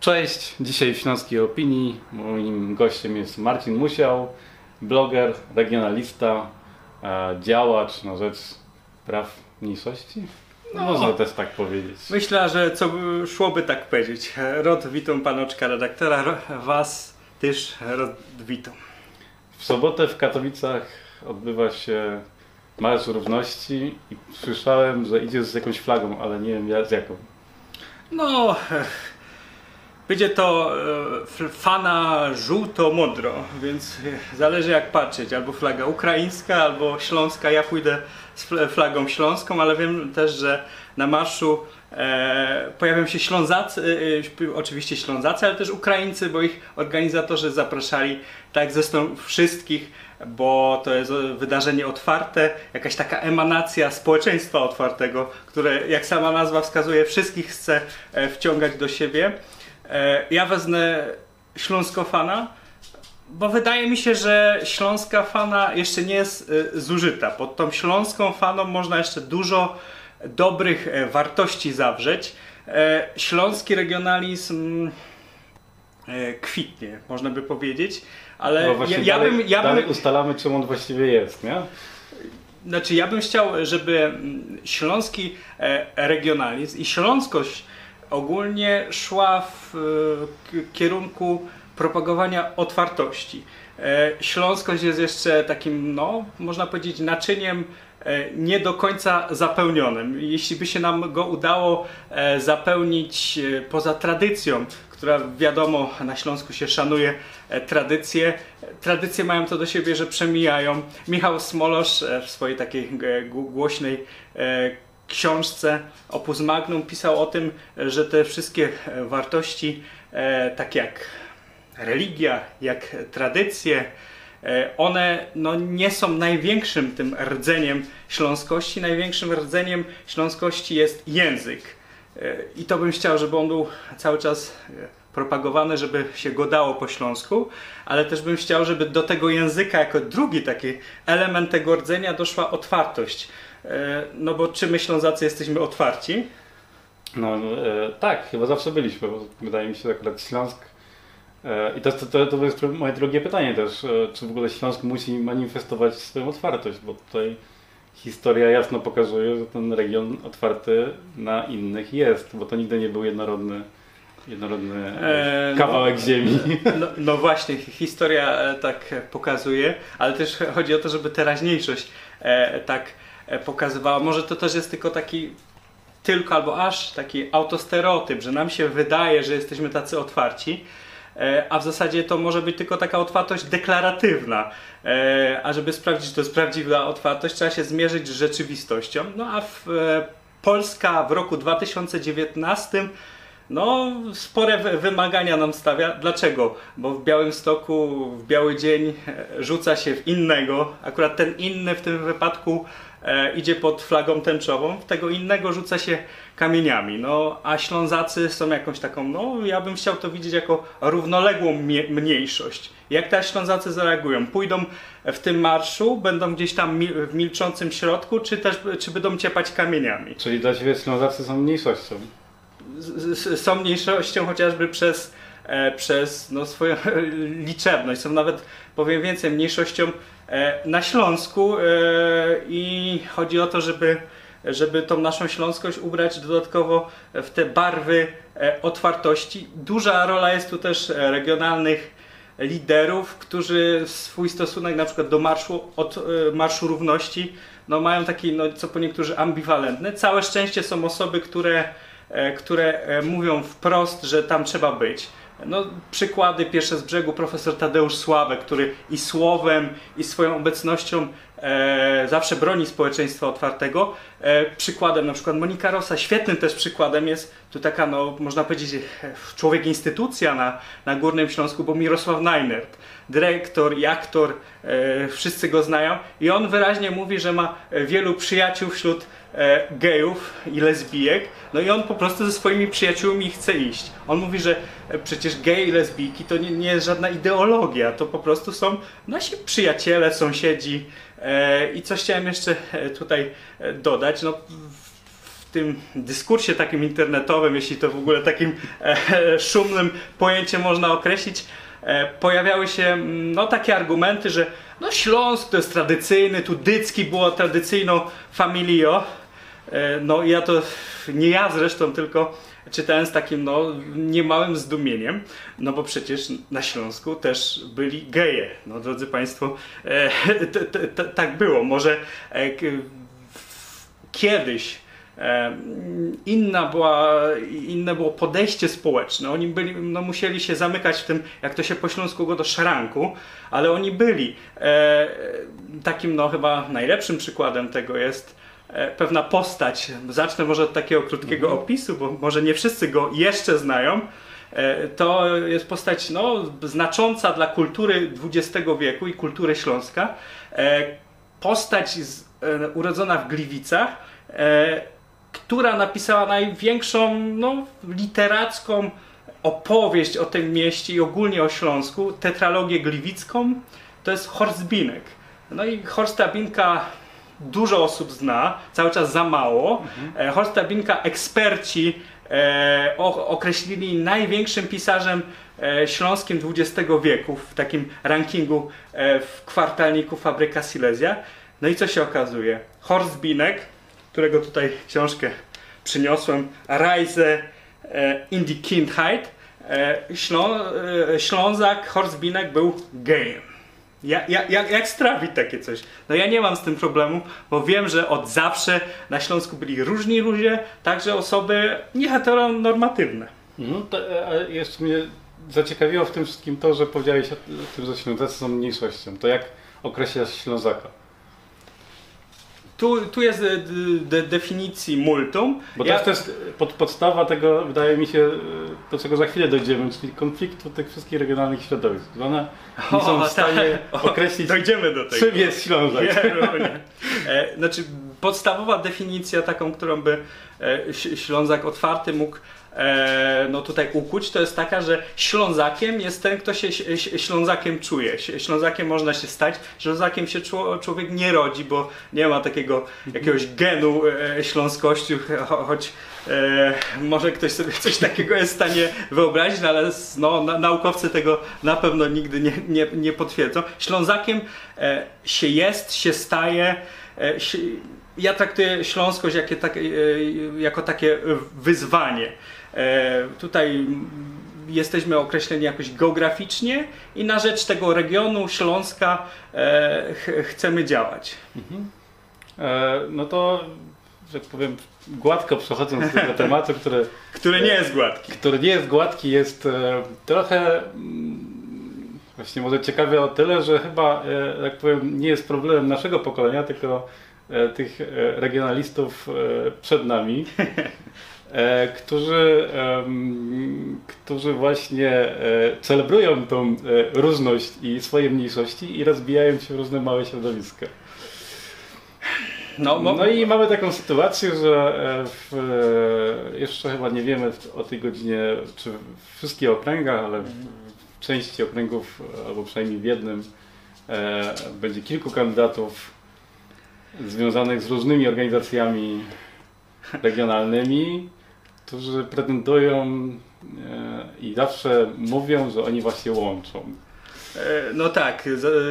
Cześć, dzisiaj w Śląskiej Opinii moim gościem jest Marcin Musiał, bloger, regionalista, e, działacz na rzecz praw mniejszości. No, można też tak powiedzieć. Myślę, że co by szłoby tak powiedzieć. Rod witam panoczka redaktora, was też rod witam. W sobotę w Katowicach odbywa się Marsz Równości i słyszałem, że idziesz z jakąś flagą, ale nie wiem z jaką. No, będzie to e, fana żółto-modro, więc e, zależy jak patrzeć. Albo flaga ukraińska, albo śląska. Ja pójdę z fl- flagą śląską, ale wiem też, że na marszu e, pojawią się Ślązacy, e, e, oczywiście Ślązacy, ale też Ukraińcy, bo ich organizatorzy zapraszali, tak zresztą wszystkich, bo to jest wydarzenie otwarte, jakaś taka emanacja społeczeństwa otwartego, które, jak sama nazwa wskazuje, wszystkich chce wciągać do siebie. E, Ja wezmę Śląskofana, bo wydaje mi się, że śląska fana jeszcze nie jest e, zużyta. Pod tą śląską faną można jeszcze dużo dobrych e, wartości zawrzeć. Śląski regionalizm e, kwitnie, można by powiedzieć, ale No ja, ja dalej, bym, ja bym, ustalamy, czym on właściwie jest, nie? znaczy ja bym chciał, żeby mm, śląski regionalizm i śląskość ogólnie szła w e, kierunku propagowania otwartości. E, Śląskość jest jeszcze takim, no, można powiedzieć, naczyniem e, nie do końca zapełnionym. Jeśli by się nam go udało zapełnić poza tradycją, która wiadomo na Śląsku się szanuje tradycje. Tradycje mają to do siebie, że przemijają. Michał Smolosz w swojej takiej gł- głośnej książce Opus Magnum pisał o tym, że te wszystkie e, wartości, tak jak religia, jak tradycje, e, one no, nie są największym tym rdzeniem śląskości. Największym rdzeniem śląskości jest język. I to bym chciał, żeby on był cały czas propagowany, żeby się go dało po śląsku, ale też bym chciał, żeby do tego języka jako drugi taki element tego rdzenia doszła otwartość. E, No bo czy my Ślązacy jesteśmy otwarci? No e, tak, chyba zawsze byliśmy, bo wydaje mi się, że akurat Śląsk e, i to, to, to, jest moje drugie pytanie też, czy w ogóle Śląsk musi manifestować swoją otwartość, bo tutaj historia jasno pokazuje, że ten region otwarty na innych jest, bo to nigdy nie był jednorodny, jednorodny no. kawałek ziemi. No, no właśnie, hi- historia tak pokazuje, ale też chodzi o to, żeby teraźniejszość tak pokazywała. Może to też jest tylko taki tylko albo aż taki autostereotyp, że nam się wydaje, że jesteśmy tacy otwarci, e, a w zasadzie to może być tylko taka otwartość deklaratywna. E, A żeby sprawdzić, czy to jest prawdziwa otwartość, trzeba się zmierzyć z rzeczywistością. No a w, e, Polska w roku 2019 no, spore wy- wymagania nam stawia. Dlaczego? Bo w Białymstoku w biały dzień e, rzuca się w innego. Akurat ten inny w tym wypadku e, idzie pod flagą tęczową. W tego innego rzuca się kamieniami. No, a Ślązacy są jakąś taką, no, ja bym chciał to widzieć jako równoległą mniejszość. Jak teraz Ślązacy zareagują? Pójdą w tym marszu, będą gdzieś tam mi- w milczącym środku, czy też czy będą ciepać kamieniami? Czyli dla Ciebie Ślązacy są mniejszością. z- są mniejszością chociażby przez, e, przez no, swoją liczebność. Są nawet, powiem więcej, mniejszością na Śląsku e, i chodzi o to, żeby, żeby tą naszą śląskość ubrać dodatkowo w te barwy e, otwartości. Duża rola jest tu też e, regionalnych liderów, którzy swój stosunek na przykład do marszu, od, e, marszu równości no, mają taki, no, co po niektórzy ambiwalentny. Całe szczęście są osoby, które e, które e, mówią wprost, że tam trzeba być. No, przykłady pierwsze z brzegu. Profesor Tadeusz Sławek, który i słowem, i swoją obecnością e, zawsze broni społeczeństwa otwartego. E, przykładem na przykład Monika Rosa, świetnym też przykładem jest tu taka, no, można powiedzieć, człowiek instytucja na, na Górnym Śląsku, bo Mirosław Najnert, dyrektor i aktor, e, wszyscy go znają. I on wyraźnie mówi, że ma wielu przyjaciół wśród gejów i lesbijek, no i on po prostu ze swoimi przyjaciółmi chce iść. On mówi, że e, przecież gej i lesbijki to nie, nie jest żadna ideologia, to po prostu są nasi przyjaciele, sąsiedzi. E, I coś chciałem jeszcze e, tutaj e, dodać. No, w tym dyskursie takim internetowym, jeśli to w ogóle takim e, szumnym pojęciem można określić, e, pojawiały się mm, no, takie argumenty, że no, Śląsk to jest tradycyjny, tu Dycki było tradycyjną familio. E, no ja to, nie ja zresztą, tylko czytałem z takim no, niemałym zdumieniem, no bo przecież na Śląsku też byli geje. No drodzy Państwo, e, t, t, t, tak było. Może e, kiedyś e, inna była, inne było podejście społeczne. Oni byli, no, musieli się zamykać w tym, jak to się po śląsku go do szranku, ale oni byli. E, takim no chyba najlepszym przykładem tego jest pewna postać. Zacznę może od takiego krótkiego opisu, bo może nie wszyscy go jeszcze znają. E, To jest postać no, znacząca dla kultury XX wieku i kultury Śląska. E, Postać z, e, urodzona w Gliwicach, e, która napisała największą no, literacką opowieść o tym mieście i ogólnie o Śląsku, tetralogię gliwicką, to jest Horst Binek. No i Horsta Binka dużo osób zna, cały czas za mało. E, Horsta Binka eksperci e, określili największym pisarzem e, śląskim XX wieku w takim rankingu e, w kwartalniku Fabryka Silesia. No i co się okazuje? Horst Binek, którego tutaj książkę przyniosłem, Reise e, in die Kindheit, e, Ślą, Ślązak Horst Binek był gejem. Ja, ja, jak, jak strawić takie coś? No ja nie mam z tym problemu, bo wiem, że od zawsze na Śląsku byli różni ludzie, także osoby nieheteronormatywne. No, to, e, jeszcze mnie zaciekawiło w tym wszystkim to, że powiedziałeś o tym, że Ślązacy są mniejszością. To jak określasz Ślązaka? Tu, tu jest e, de, definicji multum. Bo Ja- to jest też pod, podstawa tego, wydaje mi się, e, do czego za chwilę dojdziemy, czyli konfliktu tych wszystkich regionalnych środowisk. One nie są w stanie tak. określić, Dojdziemy do tego. czym jest Ślązak. Nie, no. E, Znaczy, podstawowa definicja, taką, którą by e, Ślązak otwarty mógł no tutaj ukuć, to jest taka, że Ślązakiem jest ten, kto się Ślązakiem czuje. Ślązakiem można się stać. Ślązakiem się czło- człowiek nie rodzi, bo nie ma takiego jakiegoś genu e, śląskości, cho- choć e, może ktoś sobie coś takiego jest w stanie wyobrazić, no ale no, na, naukowcy tego na pewno nigdy nie, nie, nie potwierdzą. Ślązakiem e, się jest, się staje. E, się, ja traktuję śląskość takie, e, jako takie wyzwanie. E, tutaj jesteśmy określeni jakoś geograficznie i na rzecz tego regionu Śląska e, ch- chcemy działać. E, no to, że tak powiem, gładko przechodząc do tego tematu, który, Który nie jest gładki. który nie jest gładki, jest trochę mm, właśnie może ciekawy o tyle, że chyba, jak powiem, nie jest problemem naszego pokolenia, tylko tych regionalistów przed nami. E, którzy, którzy właśnie e, celebrują tą e, różność i swoje mniejszości i rozbijają się w różne małe środowiska. No, No i mamy taką sytuację, że w, jeszcze chyba nie wiemy o tej godzinie, czy w wszystkich okręgach, ale w, w części okręgów, albo przynajmniej w jednym, e, będzie kilku kandydatów związanych z różnymi organizacjami regionalnymi, którzy pretendują e, i zawsze mówią, że oni właśnie łączą. E, No tak,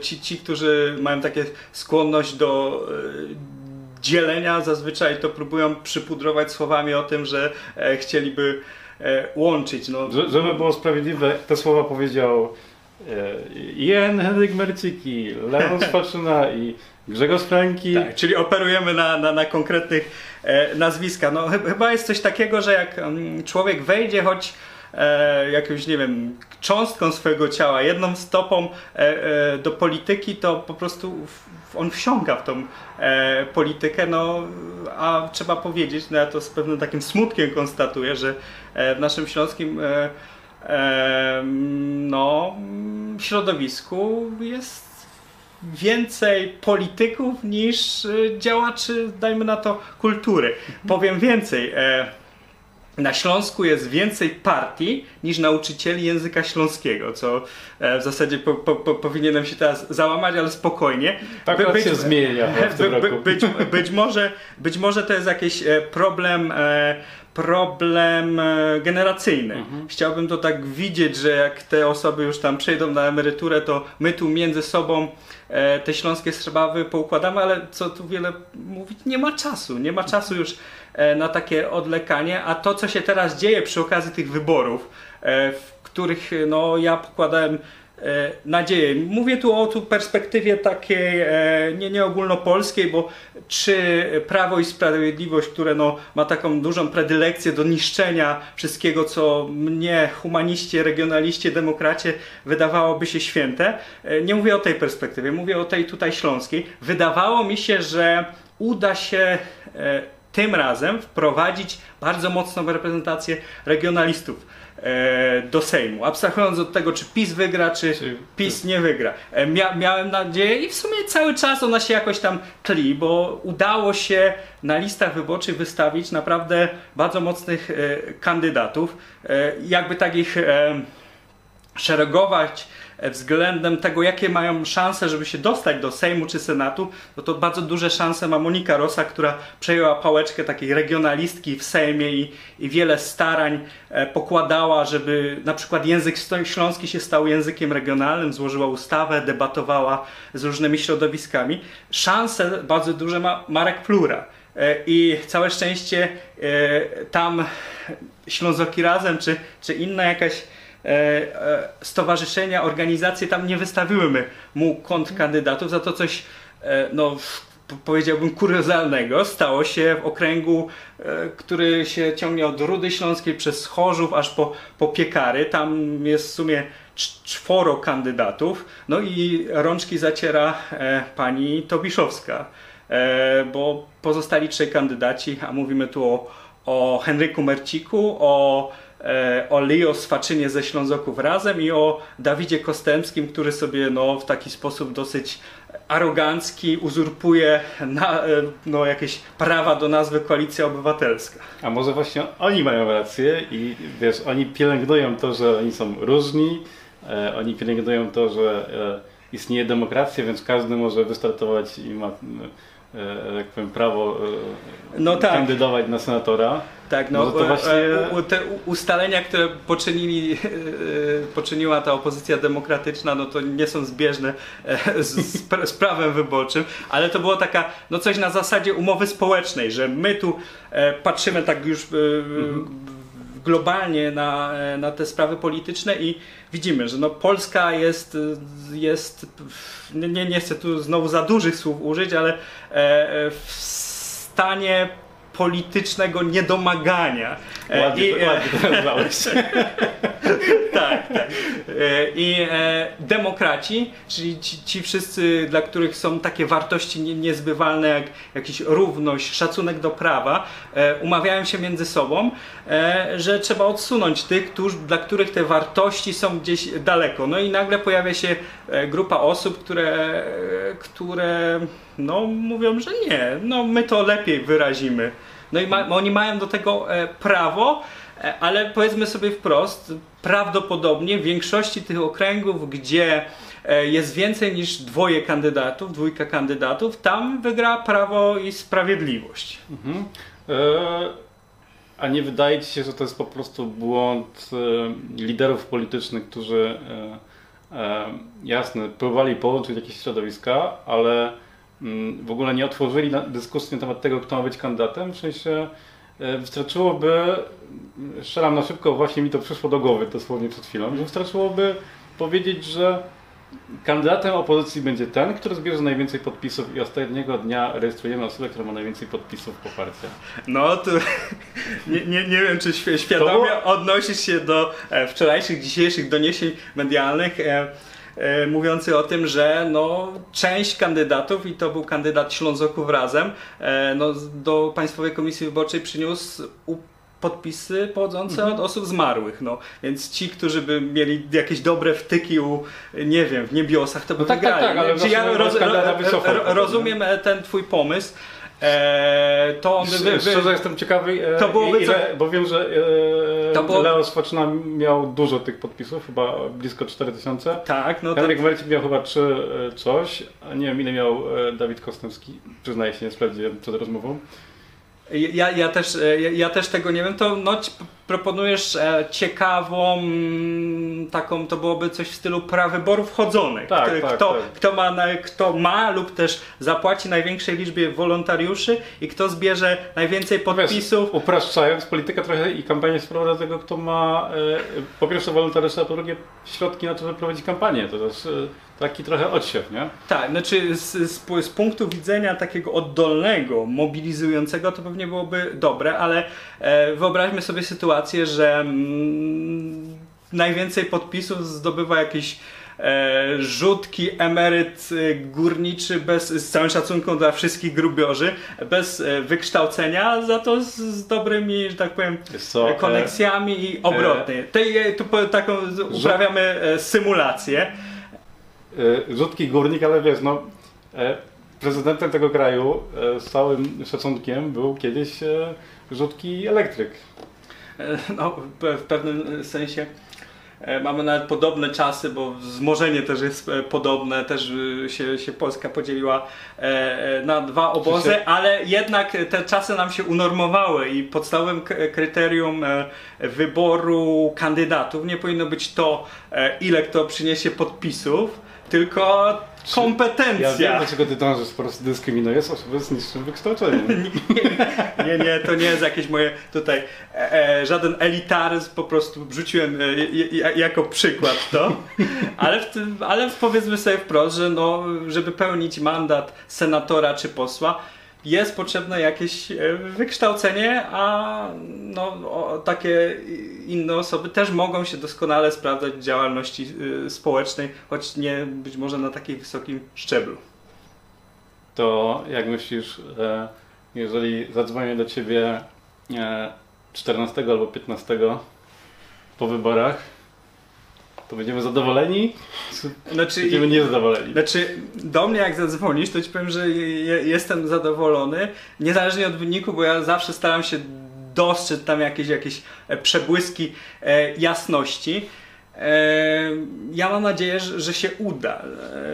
ci, ci, którzy mają takie skłonność do e, dzielenia, zazwyczaj to próbują przypudrować słowami o tym, że chcieliby łączyć. No, Że- Żeby było sprawiedliwe, te słowa powiedział Jan Henryk Merciki, Leon Spaczyna i Grzegorz Franki. tak, czyli operujemy na, na, na konkretnych e, nazwiskach. No, chy- chyba jest coś takiego, że jak mm, człowiek wejdzie choć e, jakąś, nie wiem, cząstką swojego ciała, jedną stopą e, e, do polityki, to po prostu w, on wsiąga w tą e, politykę, no a trzeba powiedzieć, no ja to z pewnym takim smutkiem konstatuję, że e, w naszym śląskim e, e, no, środowisku jest więcej polityków niż e, działaczy, dajmy na to, kultury. Powiem więcej. E, na Śląsku jest więcej partii niż nauczycieli języka śląskiego, co e, w zasadzie po, po, po, powinienem się teraz załamać, ale spokojnie. Tak By- się zmienia w tym by- być, być, może, być może to jest jakiś e, problem, e, problem generacyjny. Mhm. Chciałbym to tak widzieć, że jak te osoby już tam przejdą na emeryturę, to my tu między sobą te śląskie sprawy poukładamy, ale co tu wiele mówić, nie ma czasu. Nie ma czasu już na takie odlekanie, a to, co się teraz dzieje przy okazji tych wyborów, e, w których e, no, ja pokładałem e, nadzieję. Mówię tu o tu perspektywie takiej e, nie, nie ogólnopolskiej, bo czy Prawo i Sprawiedliwość, które no, ma taką dużą predylekcję do niszczenia wszystkiego, co mnie, humaniście, regionaliście, demokracie, wydawałoby się święte. E, Nie mówię o tej perspektywie, mówię o tej tutaj śląskiej. Wydawało mi się, że uda się e, tym razem wprowadzić bardzo mocną reprezentację regionalistów e, do Sejmu. Abstrahując od tego, czy PiS wygra, czy Czy- PiS nie wygra. E, Mia, miałem nadzieję i w sumie cały czas ona się jakoś tam tli, bo udało się na listach wyborczych wystawić naprawdę bardzo mocnych e, kandydatów. Jakby takich e, szeregować względem tego, jakie mają szanse, żeby się dostać do Sejmu czy Senatu, no to bardzo duże szanse ma Monika Rosa, która przejęła pałeczkę takiej regionalistki w Sejmie i, i wiele starań e, pokładała, żeby na przykład język śląski się stał językiem regionalnym, złożyła ustawę, debatowała z różnymi środowiskami. Szanse bardzo duże ma Marek Plura. E, I całe szczęście e, tam Ślązoki Razem, czy, czy inna jakaś e, e, stowarzyszenia, organizacje tam nie wystawiły mu kontrkandydatów, za to coś e, no, powiedziałbym kuriozalnego stało się w okręgu, e, który się ciągnie od Rudy Śląskiej przez Chorzów aż po, po Piekary. Tam jest w sumie cz- czworo kandydatów, no i rączki zaciera e, pani Tobiszowska, e, bo pozostali trzej kandydaci, a mówimy tu o, o Henryku Merciku, o e, o Leo Swaczynie ze Ślązoków razem i o Dawidzie Kostępskim, który sobie no, w taki sposób dosyć arogancki uzurpuje na, e, no, jakieś prawa do nazwy Koalicja Obywatelska. A może właśnie oni mają rację i wiesz, oni pielęgnują to, że oni są różni, e, oni pielęgnują to, że e, istnieje demokracja, więc każdy może wystartować i ma, e, jak powiem, prawo e, No tak. kandydować na senatora. Tak, no Może to e, właśnie- e, te ustalenia, które poczynili, e, poczyniła ta opozycja demokratyczna, no to nie są zbieżne e, z, z pra- z prawem wyborczym, ale to było taka, no coś na zasadzie umowy społecznej, że my tu e, patrzymy tak już e, globalnie na, e, na te sprawy polityczne i widzimy, że no Polska jest, jest nie, nie, chcę tu znowu za dużych słów użyć, ale e, w stanie politycznego niedomagania. E, Ładnie, i, e, ładnie to nazwałeś. tak, tak. E, I demokraci, czyli ci, ci wszyscy, dla których są takie wartości nie, niezbywalne jak jakiś równość, szacunek do prawa, umawiają się między sobą, że trzeba odsunąć tych, którzy, dla których te wartości są gdzieś daleko. No i nagle pojawia się grupa osób, które, które no, mówią, że nie, no my to lepiej wyrazimy. No i ma, oni mają do tego e, prawo, e, ale powiedzmy sobie wprost, prawdopodobnie w większości tych okręgów, gdzie e, jest więcej niż dwoje kandydatów, dwójka kandydatów, tam wygra Prawo i Sprawiedliwość. Mhm. E, a nie wydaje Ci się, że to jest po prostu błąd e, liderów politycznych, którzy e, jasne, próbowali połączyć jakieś środowiska, ale w ogóle nie otworzyli dyskusji na temat tego, kto ma być kandydatem? W sensie e, wystarczyłoby, strzelam na szybko, właśnie mi to przyszło do głowy dosłownie przed chwilą, że wystarczyłoby powiedzieć, że Kandydatem opozycji będzie ten, który zbierze najwięcej podpisów i ostatniego dnia rejestrujemy osobę, która ma najwięcej podpisów poparcia. No to nie, nie, nie wiem, czy świ- świadomie odnosisz się do e, wczorajszych, dzisiejszych doniesień medialnych. E, mówiący o tym, że no, część kandydatów, i to był kandydat Ślązoków razem, e, no, do Państwowej Komisji Wyborczej przyniósł podpisy pochodzące od osób zmarłych. No. Więc ci, którzy by mieli jakieś dobre wtyki u, nie wiem, w niebiosach, to by No tak, tak, wygrali. tak, ale Czy ja roz, kandydata ro, wycofał ro, potem, rozumiem e, ten twój pomysł. E, to on by, Szczerze jestem ciekawy, e, To byłoby ile, bo wiem, że e, To było- Leo Swaczyna miał dużo tych podpisów, chyba blisko 4000. tak, no to, Henryk Mercik miał chyba 3 e, coś, a nie wiem ile miał Dawid Kosnowski. Przyznaję się, nie sprawdziłem przed rozmową. Ja, ja, też, ja, ja też tego nie wiem, to no, proponujesz e, ciekawą mm, taką, to byłoby coś w stylu prawyborów chodzonych. Tak, kto, tak, kto, tak. Kto, ma, na- kto ma lub też zapłaci największej liczbie wolontariuszy i kto zbierze najwięcej podpisów. Upraszczając, polityka trochę i kampanię sprowadza do tego, kto ma e, po pierwsze wolontariusze, a po drugie środki na to, żeby prowadzić kampanię. To jest e, taki trochę odsiew, nie? Tak, znaczy z, z, z punktu widzenia takiego oddolnego, mobilizującego to pewnie byłoby dobre, ale e, wyobraźmy sobie sytuację, że mm, najwięcej podpisów zdobywa jakiś e, rzutki emeryt e, górniczy bez, z całym szacunkiem dla wszystkich grubiorzy, bez e, wykształcenia, za to z, z dobrymi, że tak powiem, co, e, koneksjami i obrotnie. Tej, e, tu po- taką uprawiamy e, symulację. e, rzutki górnik, ale wiesz, no e, prezydentem tego kraju e, z całym szacunkiem był kiedyś e, rzutki elektryk. E, No, w pewnym sensie e, mamy nawet podobne czasy, bo wzmożenie też jest e, podobne, też się, się Polska podzieliła na dwa obozy, ale jednak te czasy nam się unormowały i podstawowym kryterium wyboru kandydatów nie powinno być to, ile kto przyniesie podpisów, tylko kompetencja. Ja wiem, dlaczego ty dążysz, po prostu dyskryminujesz osoby z niższym wykształceniem. Nie, nie, to nie jest jakieś moje tutaj e, e, żaden elitaryzm, po prostu wrzuciłem e, jako przykład to, ale, w tym, ale powiedzmy sobie wprost, że no, żeby pełnić mandat senatora czy posła jest potrzebne jakieś e, wykształcenie, a no, takie inne osoby też mogą się doskonale sprawdzać w działalności e, społecznej, choć nie być może na takim wysokim szczeblu. To jak myślisz, e, jeżeli zadzwonię do ciebie e, 14 albo 15 po wyborach, to będziemy zadowoleni? Czy Znaczy, będziemy niezadowoleni? Znaczy, do mnie jak zadzwonisz, to ci powiem, że je, je- jestem zadowolony, niezależnie od wyniku, bo ja zawsze staram się dostrzec tam jakieś, jakieś e, przebłyski e, jasności. E, ja mam nadzieję, że, że się uda,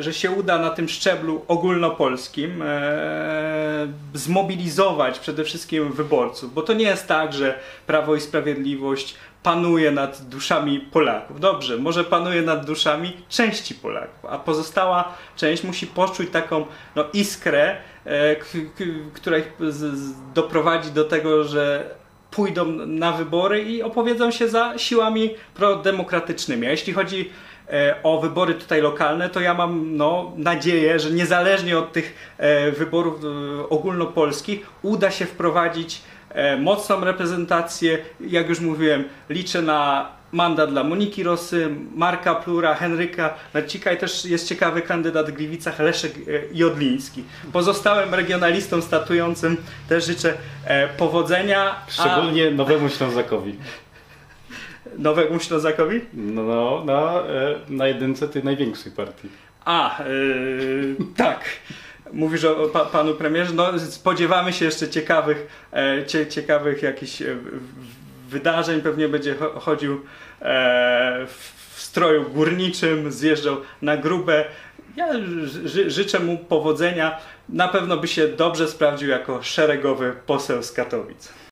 że się uda na tym szczeblu ogólnopolskim e, zmobilizować przede wszystkim wyborców, bo to nie jest tak, że Prawo i Sprawiedliwość panuje nad duszami Polaków. Dobrze, może panuje nad duszami części Polaków, a pozostała część musi poczuć taką no, iskrę, e, k- k- która ich z, z, doprowadzi do tego, że pójdą na wybory i opowiedzą się za siłami prodemokratycznymi. A jeśli chodzi e, o wybory tutaj lokalne, to ja mam no, nadzieję, że niezależnie od tych e, wyborów e, ogólnopolskich uda się wprowadzić mocną reprezentację. Jak już mówiłem, liczę na mandat dla Moniki Rosy, Marka Plura, Henryka Narcika i też jest ciekawy kandydat w Gliwicach, Leszek e, Jodliński. Pozostałym regionalistom statującym też życzę e, powodzenia. a Szczególnie Nowemu Ślązakowi. Nowemu Ślązakowi? No, no na, e, na jedynce tej największej partii. A, yy, tak. Mówisz o pa, panu premierze. No, spodziewamy się jeszcze ciekawych, e, cie, ciekawych jakichś e, wydarzeń. Pewnie będzie cho- chodził e, w, stroju górniczym, zjeżdżał na grubę. Ja ży, życzę mu powodzenia. Na pewno by się dobrze sprawdził jako szeregowy poseł z Katowic.